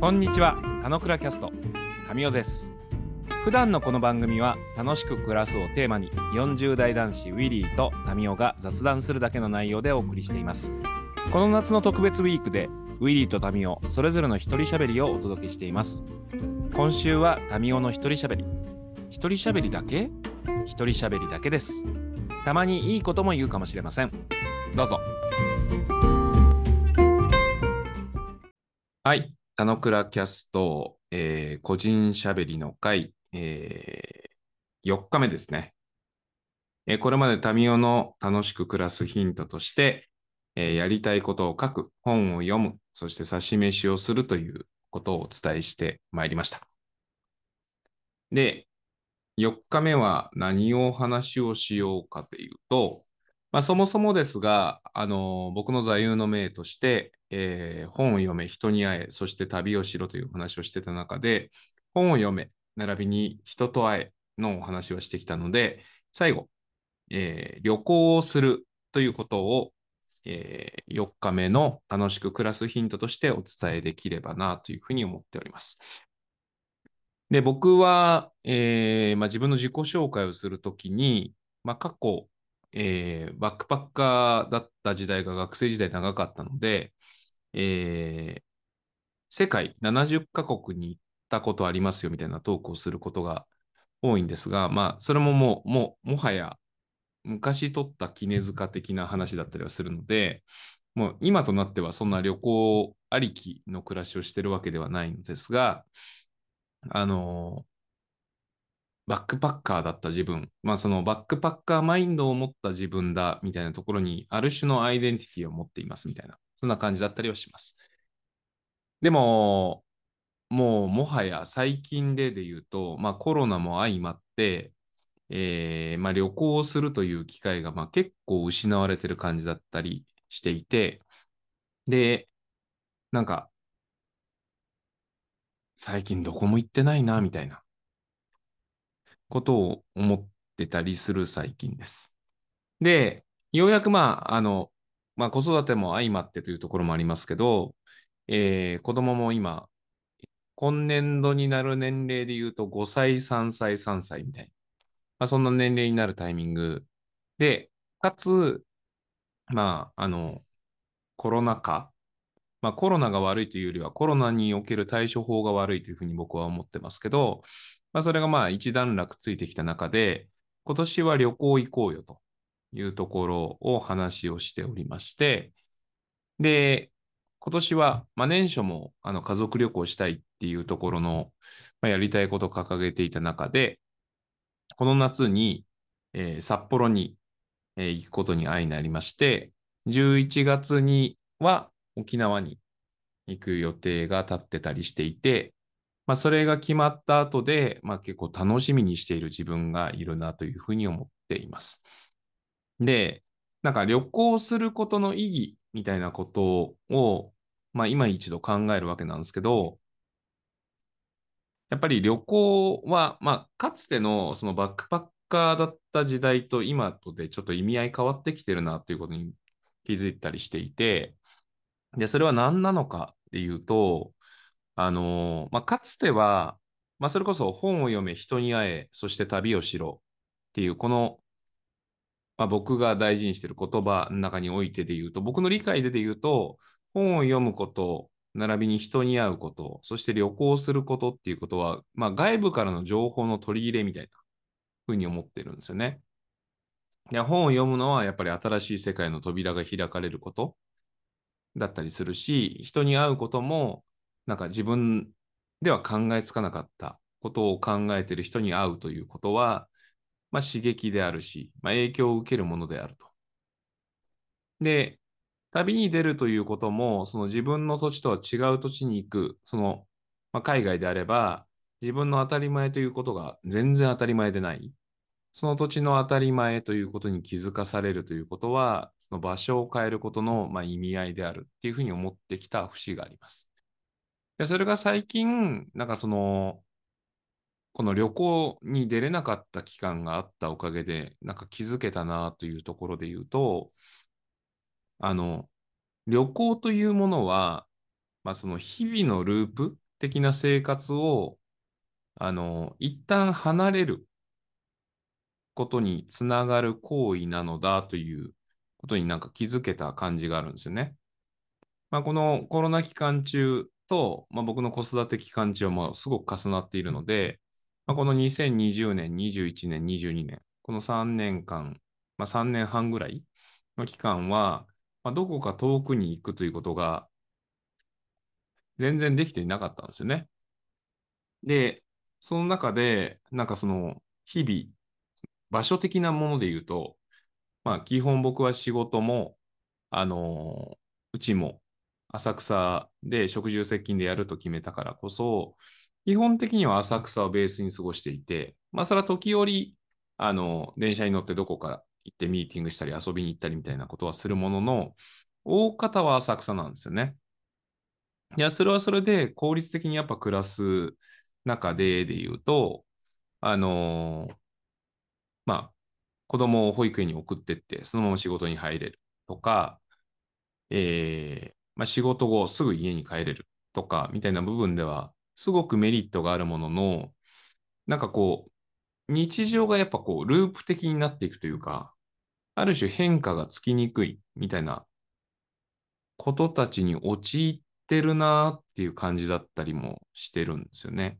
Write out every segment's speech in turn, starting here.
こんにちは、たのくらキャスト、神尾です。普段のこの番組は楽しく暮らすをテーマに40代男子ウィリーとタミオが雑談するだけの内容でお送りしています。この夏の特別ウィークでウィリーとタミオそれぞれの一人喋りをお届けしています。今週はタミオの一人喋り。一人喋りだけ？一人喋りだけです。たまにいいことも言うかもしれません。どうぞ。はい。田野倉キャスト、えー個人喋りの会、えー4日目ですね。えーこれまでタミオの楽しく暮らすヒントとして、えーやりたいことを書く、本を読む、そして差し飯をするということをお伝えしてまいりました。で、4日目は何をお話をしようかというと、まあ、そもそもですが、あの僕の座右の銘として、えー本を読め、人に会え、そして旅をしろという話をしてた中で、本を読め、並びに人と会えのお話をしてきたので、最後、えー旅行をするということを、えー4日目の楽しく暮らすヒントとしてお伝えできればなというふうに思っております。で、僕は、えーまあ、自分の自己紹介をするときに、まあ、過去、えーバックパッカーだった時代が学生時代長かったので、えー世界70カ国に行ったことありますよみたいなトークをすることが多いんですが、まあ、それももう、も、もはや昔取った絹塚的な話だったりはするので、もう今となってはそんな旅行ありきの暮らしをしてるわけではないのですが、あのバックパッカーだった自分、まあそのバックパッカーマインドを持った自分だみたいなところにある種のアイデンティティを持っていますみたいな、そんな感じだったりはします。でも、もうもはや最近でで言うと、まあコロナも相まって、えーまあ、旅行をするという機会がまあ結構失われてる感じだったりしていて、で、なんか、最近どこも行ってないな、みたいな。ことを思ってたりする最近です。で、ようやくまあ、あの、まあ、子育ても相まってというところもありますけど、えー子供も今、今年度になる年齢で言うと5歳、3歳、3歳みたいな、まあ、そんな年齢になるタイミング。で、かつ、まあ、あの、コロナ禍、まあ、コロナが悪いというよりは、コロナにおける対処法が悪いというふうに僕は思ってますけど、まあ、それがまあ一段落ついてきた中で、今年は旅行行こうよというところを話をしておりまして、で、今年は、まあ、年初もあの家族旅行したいっていうところの、まあ、やりたいことを掲げていた中で、この夏に、えー札幌に、えー行くことに相なりまして、11月には沖縄に行く予定が立ってたりしていて、まあ、それが決まった後で、まあ、結構楽しみにしている自分がいるなというふうに思っています。で、なんか旅行することの意義みたいなことを、まあ、今一度考えるわけなんですけど、やっぱり旅行は、まあ、かつてのそのバックパッカーだった時代と今とでちょっと意味合い変わってきてるなということに気づいたりしていて、で、それは何なのかっていうと、あのまあ、かつては、まあ、それこそ本を読め、人に会え、そして旅をしろっていう、この、まあ、僕が大事にしている言葉の中においてで言うと、僕の理解でで言うと、本を読むこと、並びに人に会うこと、そして旅行することっていうことは、まあ、外部からの情報の取り入れみたいなふうに思ってるんですよね。いや本を読むのはやっぱり新しい世界の扉が開かれることだったりするし、人に会うことも、なんか自分では考えつかなかったことを考えている人に会うということは、まあ、刺激であるし、まあ、影響を受けるものであると。で、旅に出るということも、その自分の土地とは違う土地に行く、その、まあ、海外であれば、自分の当たり前ということが全然当たり前でない。その土地の当たり前ということに気づかされるということは、その場所を変えることの、まあ、意味合いであるっていうふうに思ってきた節があります。でそれが最近、なんかその、この旅行に出れなかった期間があったおかげで、なんか気づけたなというところで言うと、あの、旅行というものは、まあ、その日々のループ、的な生活を、あの、一旦離れることにつながる行為なのだということになんか気づけた感じがあるんですよね。まあ、このコロナ期間中と、まあ、僕の子育て期間中もすごく重なっているので、まあ、この2020年、21年、22年、この3年間、まあ、3年半ぐらいの期間は、まあ、どこか遠くに行くということが全然できていなかったんですよね。で、その中で、なんかその日々、場所的なもので言うと、まあ基本僕は仕事も、あのーうちも浅草で食住接近でやると決めたからこそ、基本的には浅草をベースに過ごしていて、まあそれは時折、あの、電車に乗ってどこか行ってミーティングしたり遊びに行ったりみたいなことはするものの、大方は浅草なんですよね。いや、それはそれで効率的にやっぱ暮らす中でで言うと、あのーまあ、子供を保育園に送ってって、そのまま仕事に入れるとか、えーまあ、仕事後すぐ家に帰れるとか、みたいな部分では、すごくメリットがあるものの、なんかこう、日常がやっぱこう、ループ的になっていくというか、ある種変化がつきにくいみたいなことたちに陥ってるなっていう感じだったりもしてるんですよね。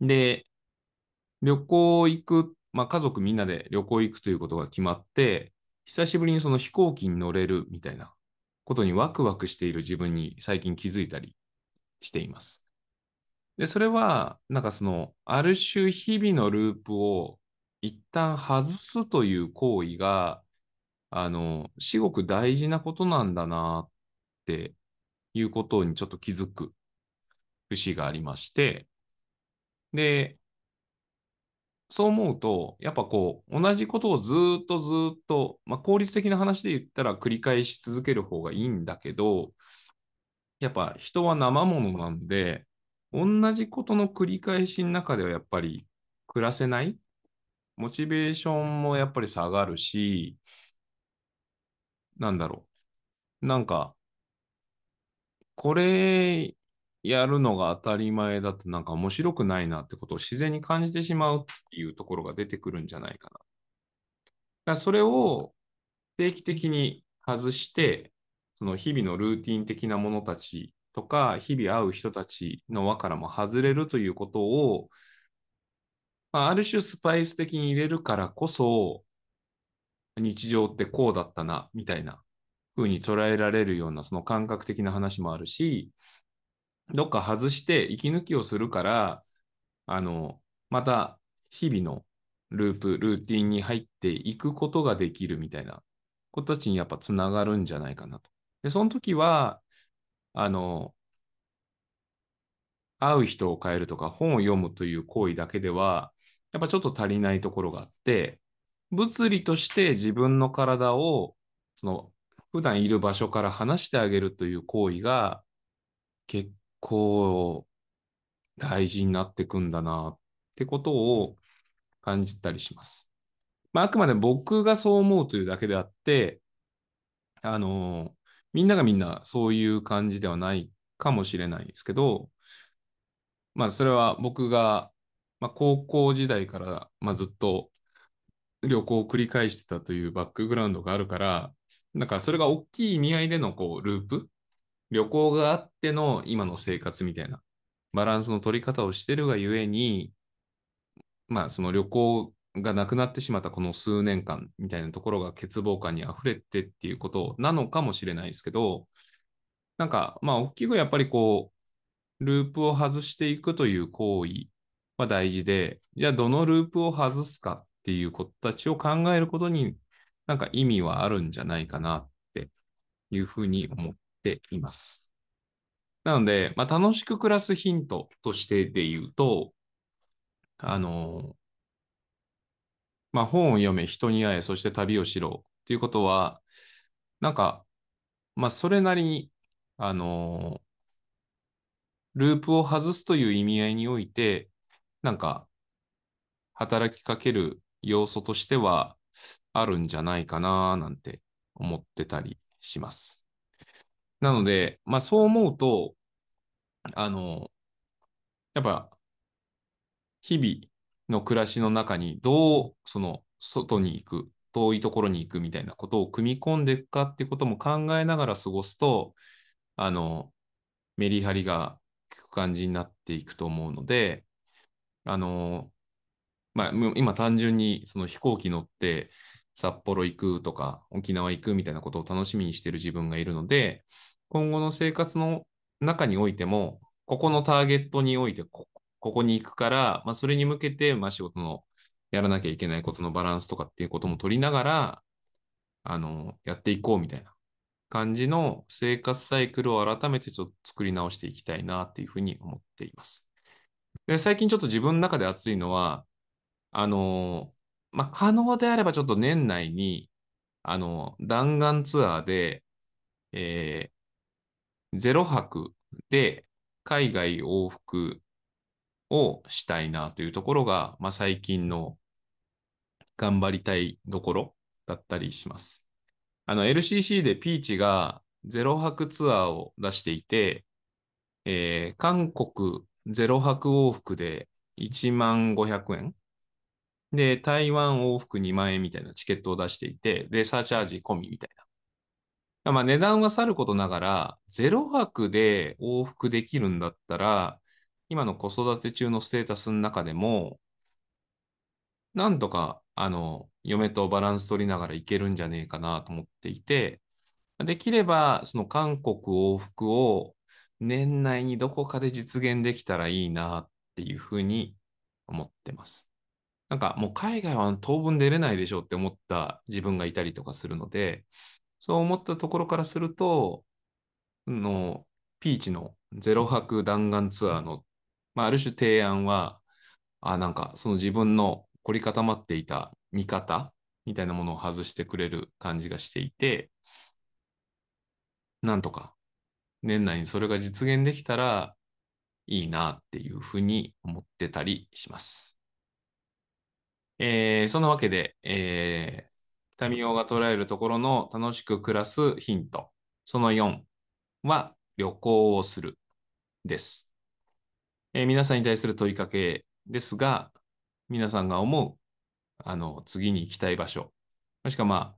で、旅行行く、まあ、家族みんなで旅行行くということが決まって、久しぶりにその飛行機に乗れるみたいなことにワクワクしている自分に最近気づいたりしています。で、それは、なんかその、ある種日々のループを一旦外すという行為が、あの、至極大事なことなんだなっていうことにちょっと気づく節がありまして、で、そう思うと、やっぱこう、同じことをずっとずっと、まあ、効率的な話で言ったら繰り返し続ける方がいいんだけど、やっぱ人は生ものなんで、同じことの繰り返しの中ではやっぱり暮らせないモチベーションもやっぱり下がるし、なんだろう。なんか、これやるのが当たり前だとなんか面白くないなってことを自然に感じてしまうっていうところが出てくるんじゃないかな。だからそれを定期的に外して、その日々のルーティン的なものたちとか、日々会う人たちの輪からも外れるということを、まあ、ある種スパイス的に入れるからこそ、日常ってこうだったな、みたいな風に捉えられるようなその感覚的な話もあるし、どっか外して息抜きをするから、あの、また日々のループ、ルーティンに入っていくことができるみたいなことたちにやっぱつながるんじゃないかなと。で、その時は、あの、会う人を変えるとか本を読むという行為だけでは、やっぱちょっと足りないところがあって、物理として自分の体を、その、普段いる場所から離してあげるという行為が、結構大事になってくんだなってことを感じたりします。まあ、あくまで僕がそう思うというだけであって、あの、みんながみんなそういう感じではないかもしれないですけど、まあ、それは僕が、まあ、高校時代から、まあ、ずっと旅行を繰り返してたというバックグラウンドがあるから、なんかそれが大きい意味合いでのこうループ、旅行があっての今の生活みたいなバランスの取り方をしてるがゆえに、まあその旅行がなくなってしまったこの数年間みたいなところが欠乏感に溢れてっていうことなのかもしれないですけど、なんかまあ大きくやっぱりこう、ループを外していくという行為は大事で、じゃあどのループを外すかっていうことたちを考えることになんか意味はあるんじゃないかなっていうふうに思っています。なので、まあ、楽しく暮らすヒントとしてで言うと、あの、まあ、本を読め、人に会え、そして旅をしろということは、なんか、まあ、それなりに、あの、ループを外すという意味合いにおいて、なんか、働きかける要素としてはあるんじゃないかななんて思ってたりします。なので、まあそう思うと、あの、やっぱ、日々の暮らしの中にどう、その、外に行く、遠いところに行くみたいなことを組み込んでいくかっていうことも考えながら過ごすと、あの、メリハリが効く感じになっていくと思うので、あの、まあ、今単純にその飛行機乗って札幌行くとか沖縄行くみたいなことを楽しみにしてる自分がいるので、今後の生活の中においても、ここのターゲットにおいてこ、ここに行くから、まあ、それに向けて、まあ、仕事のやらなきゃいけないことのバランスとかっていうことも取りながら、あの、やっていこうみたいな感じの生活サイクルを改めてちょっと作り直していきたいなっていうふうに思っています。で、最近ちょっと自分の中で熱いのは、あの、まあ、可能であればちょっと年内に、あの、弾丸ツアーで、えー、ゼロ泊で海外往復をしたいなというところが、まあ、最近の頑張りたいところだったりします。あの、LCC でピーチがゼロ泊ツアーを出していて、えー、韓国ゼロ泊往復で1万500円。で、台湾往復2万円みたいなチケットを出していて、で、サーチャージ込みみたいな。まあ値段はさることながら、ゼロ泊で往復できるんだったら、今の子育て中のステータスの中でも、なんとか、あの、嫁とバランス取りながらいけるんじゃねえかなと思っていて、できれば、その韓国往復を年内にどこかで実現できたらいいなっていうふうに思ってます。なんかもう海外は当分出れないでしょうって思った自分がいたりとかするので、そう思ったところからすると、のピーチのゼロ泊弾丸ツアーの、まあ、ある種提案は、あ、なんかその自分の凝り固まっていた見方みたいなものを外してくれる感じがしていて、なんとか年内にそれが実現できたらいいなっていうふうに思ってたりします。えー、そのわけで、えー、民生が捉えるところの楽しく暮らすヒント、その4は旅行をするです。えー、皆さんに対する問いかけですが、皆さんが思う、あの、次に行きたい場所、もしくはまあ、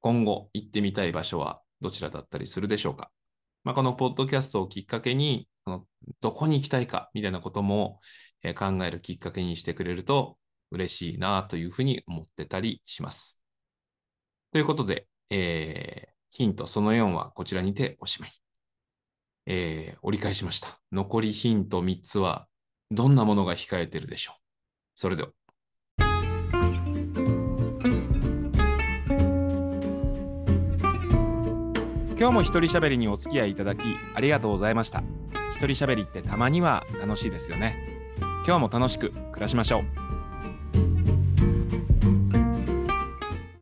今後行ってみたい場所はどちらだったりするでしょうか。まあ、このポッドキャストをきっかけに、どこに行きたいかみたいなことも、え考えるきっかけにしてくれると嬉しいなというふうに思ってたりします。ということで、えー、ヒントその4はこちらにておしまい。えー、折り返しました。残りヒント3つはどんなものが控えてるでしょう。それでは。今日も一人喋りにお付き合いいただきありがとうございました一人喋りってたまには楽しいですよね今日も楽しく暮らしましょう